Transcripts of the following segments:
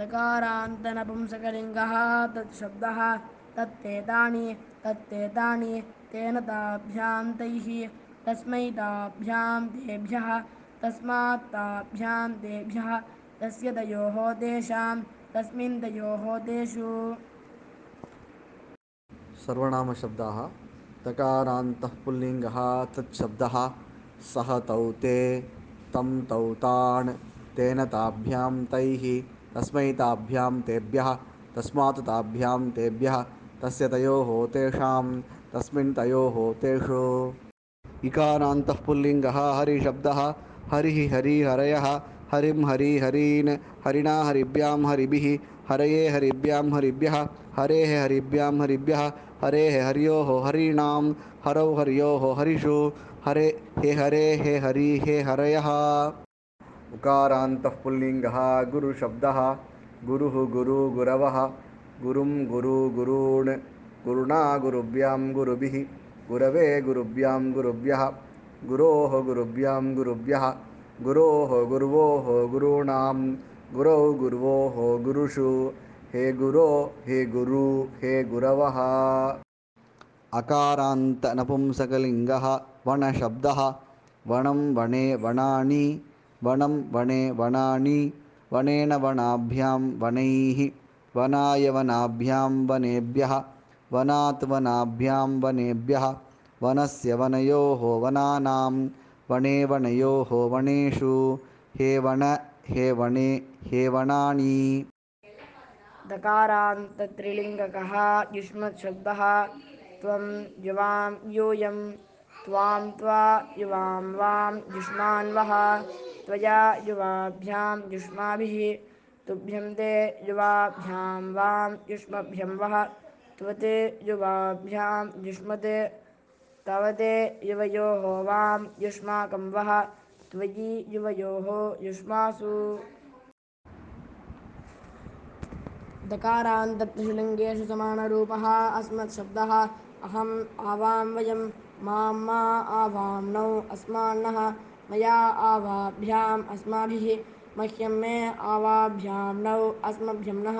दकारान्तनपुंसकलिङ्गः तत् शब्दः तत्तेतानि तत्तेतानि तेन ताभ्यां तैः तस्मै ताभ्यां तेभ्यः, तस्मात् ताभ्यां तेभ्यः, तस्य तयोः तेषां तस्मिन् तयोः तेषु सर्वनामशब्दाः, तकारान्तः पुल्लिङ्गः तच्छब्दः सः तौ ते तान्, तेन ताभ्यां तैः तस्मै ताभ्यां तेभ्यः, तस्मात् ताभ्यां तेभ्यः, तस्य तयोः तेषां, तस्मिन् तयोः तेषु। इकारान्तः पुल्लिङ्गः हरिशब्दः, हरिः हरिहरयः हरिं हरिहरीन् हरिणा हरिभ्यां हरिभिः, हरये हरिभ्यां हरिभ्यः, हरेः हरिभ्यां हरिभ्यः, हरेः हर्योः हरीणां, हरौ हर्योः हरिषु, हरे हे हरे हे हरि हे हरयः। उकारान्तः पुल्लिङ्गः गुरुशब्दः। गुरुः गुरु गुरवः। गुरुं गुरु गुरून् गुरुणा गुरुभ्यां गुरुभिः। गुरवे गुरुभ्यां गुरुभ्यः। गुरोः गुरुभ्यां गुरुभ्यः। गुरोः गुरुवोः गुरूणां। गुरौ गुरुवोः गुरुषु। हे गुरो हे गुरु हे गुरवः। अकारान्तनपुंसकलिङ्गः वणशब्दः। वणं वणे वणानि वणं वणे वणानि वणेन वणाभ्यां वणैः वनाय वनाभ्यां वनेभ्यः वनात् वनाभ्यां वनेभ्यः वनस्य वनयोः वनानां वने वनयोः वनेषु हे वण हे वणे हे वणानि दकारान्तत्रिलिङ्गकः युष्मत्शब्दः त्वं युवां यूयं त्वां त्वा युवां वां युष्मान्वः त्वया युवाभ्यां युष्माभिः, तुभ्यं ते युवाभ्यां वां युष्मभ्यं वः त्वते युवाभ्यां युष्मते, तव ते युवयोः वां युष्माकं वः, त्वयि युवयोः युष्मासु। दकारान्तत्रिलिङ्गेषु समानरूपः अस्मत्शब्दः अहम् आवां वयं, माँ मा आवाम्नौ अस्मान्नः मया आवाभ्याम् अस्माभिः मह्यं मे आवाभ्याम्नौ अस्मभ्यं नः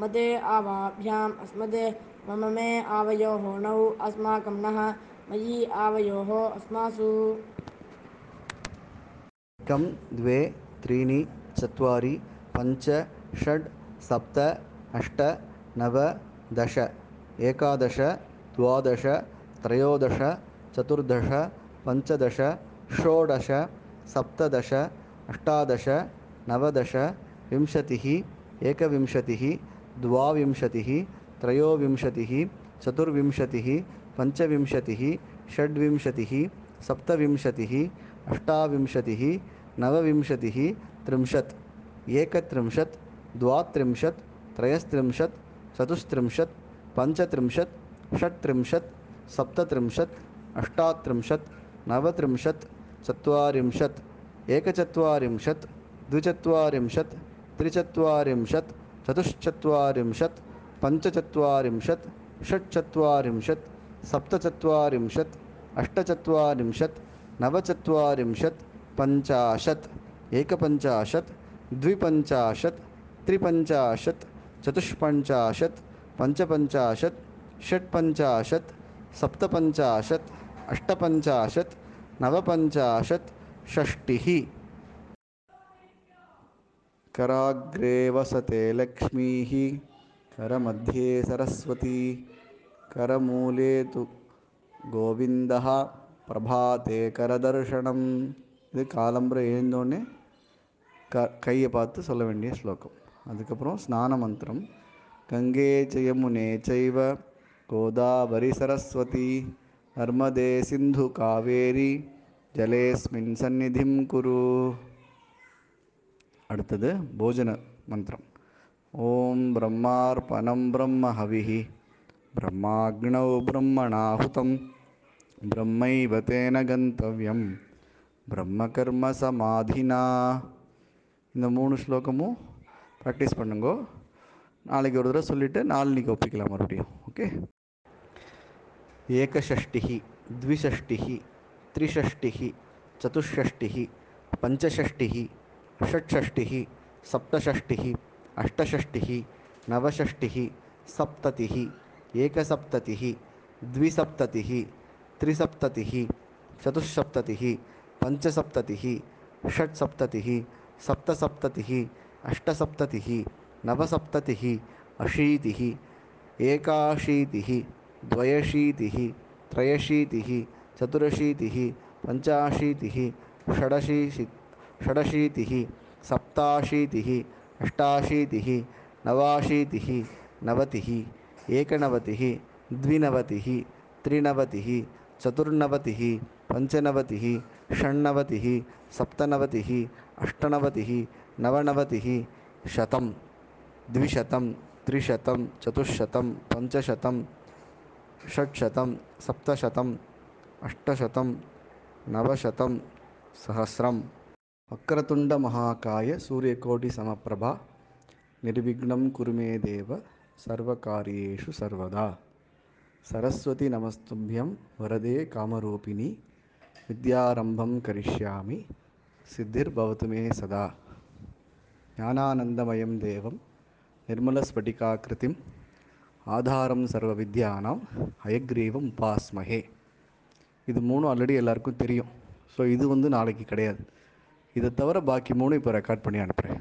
मते आवाभ्याम् अस्मदे मम मे आवयोः नौ अस्माकं नः मयि आवयोः अस्मासु। एकं, द्वे, त्रीणि, चत्वारि, पञ्च, षड्, सप्त, अष्ट, नव, दश, एकादश, द्वादश, त्रयोदश, चतुर्दश, पञ्चदश षोडश, सप्तदश, अष्टादश, नवदश, विंशतिः, एकविंशतिः, द्वाविंशतिः, त्रयोविंशतिः, चतुर्विंशतिः, पञ्चविंशतिः, षड्विंशतिः, सप्तविंशतिः, अष्टाविंशतिः, नवविंशतिः, त्रिंशत्। एकत्रिंशत्, द्वात्रिंशत्, त्रयस्त्रिंशत्, चतुस्त्रिंशत्, पञ्चत्रिंशत्, षट्त्रिंशत्, सप्तत्रिंशत्, अष्टात्रिंशत्, नवत्रिंशत्। चत्वारिंशत्, एकचत्वारिंशत्, द्विचत्वारिंशत्, त्रिचत्वारिंशत्, चतुश्चत्वारिंशत्, पञ्चचत्वारिंशत्, षट्चत्वारिंशत्, सप्तचत्वारिंशत्, अष्टचत्वारिंशत्, नवचत्वारिंशत्, पञ्चाशत्, एकपञ्चाशत्, द्विपञ्चाशत्, त्रिपञ्चाशत्, चतुष्पञ्चाशत्, पञ्चपञ्चाशत्, षट्पञ्चाशत्, सप्तपञ्चाशत्, अष्टपञ्चाशत् नवपञ्चाशत् षष्टिः कराग्रे वसते लक्ष्मीः करमध्ये सरस्वती करमूले तु கோவிந்தः பிரபாதே கரதர்ஷனம் இது காலம்புரை எழுந்தோடனே க கையை பார்த்து சொல்ல வேண்டிய ஸ்லோகம் அதுக்கப்புறம் ஸ்நான மந்திரம் கங்கே ஜெயமுனே சைவ கோதாவரி சரஸ்வதி நர்மதே சிந்து காவேரி ஜலேஸ்மின் சந்நிதிம் குரு. அடுத்தது போஜன மந்திரம். ஓம் பிரம்மார்பணம் பிரம்ம ஹவிஹி. பிரம்மாக்னௌ பிரம்மணாஹுதம். பிரம்மைவ தேன கந்தவியம். பிரம்ம கர்ம சமாதினா. இந்த மூணு ஸ்லோகமும் ப்ராக்டிஸ் பண்ணுங்கோ. நாளைக்கு ஒரு தடவை சொல்லிவிட்டு நாளைக்கு ஒப்பிக்கலாம் மறுபடியும். ஓகே ஏகஷஷ்டி த்விஷஷ்டி त्रिषष्टिः चतुष्षष्टिः पञ्चषष्टिः षट्षष्टिः सप्तषष्टिः अष्टषष्टिः नवषष्टिः सप्ततिः एकसप्ततिः द्विसप्ततिः त्रिसप्ततिः चतुस्सप्ततिः पञ्चसप्ततिः षट्सप्ततिः सप्तसप्ततिः अष्टसप्ततिः नवसप्ततिः अशीतिः एकाशीतिः द्वयशीतिः त्रयशीतिः चतुरशीतिः, पञ्चाशीतिः षडशीति षडशीतिः, सप्ताशीतिः, अष्टाशीतिः, नवाशीतिः, नवतिः, एकनवतिः, द्विनवतिः, त्रिनवतिः, चतुर्नवतिः, पञ्चनवतिः, षण्णवतिः, सप्तनवतिः, अष्टनवतिः, नवनवतिः शतं द्विशतं त्रिशतं चतुश्शतं पञ्चशतं षट्शतं अष्टशतं नवशतं सहस्रं वक्रतुण्डमहाकाय सूर्यकोटिसमप्रभा निर्विघ्नं कुरु मे देव सर्वकार्येषु सर्वदा सरस्वती नमस्तुभ्यं वरदे कामरूपिणि विद्यारम्भं करिष्यामि सिद्धिर्भवतु मे सदा ஞானானந்தமயம் தேவம் நிர்மலஸ்பட்டிகாக்கிருதிம் ஆதாரம் சர்வ வித்யானாம் ஹயக்ரீவம் உபாஸ்மஹே இது மூணும் ஆல்ரெடி எல்லாருக்கும் தெரியும். ஸோ இது வந்து நாளைக்கு கிடையாது. இதை தவிர பாக்கி மூணு இப்போ ரெக்கார்ட் பண்ணி அனுப்புகிறேன்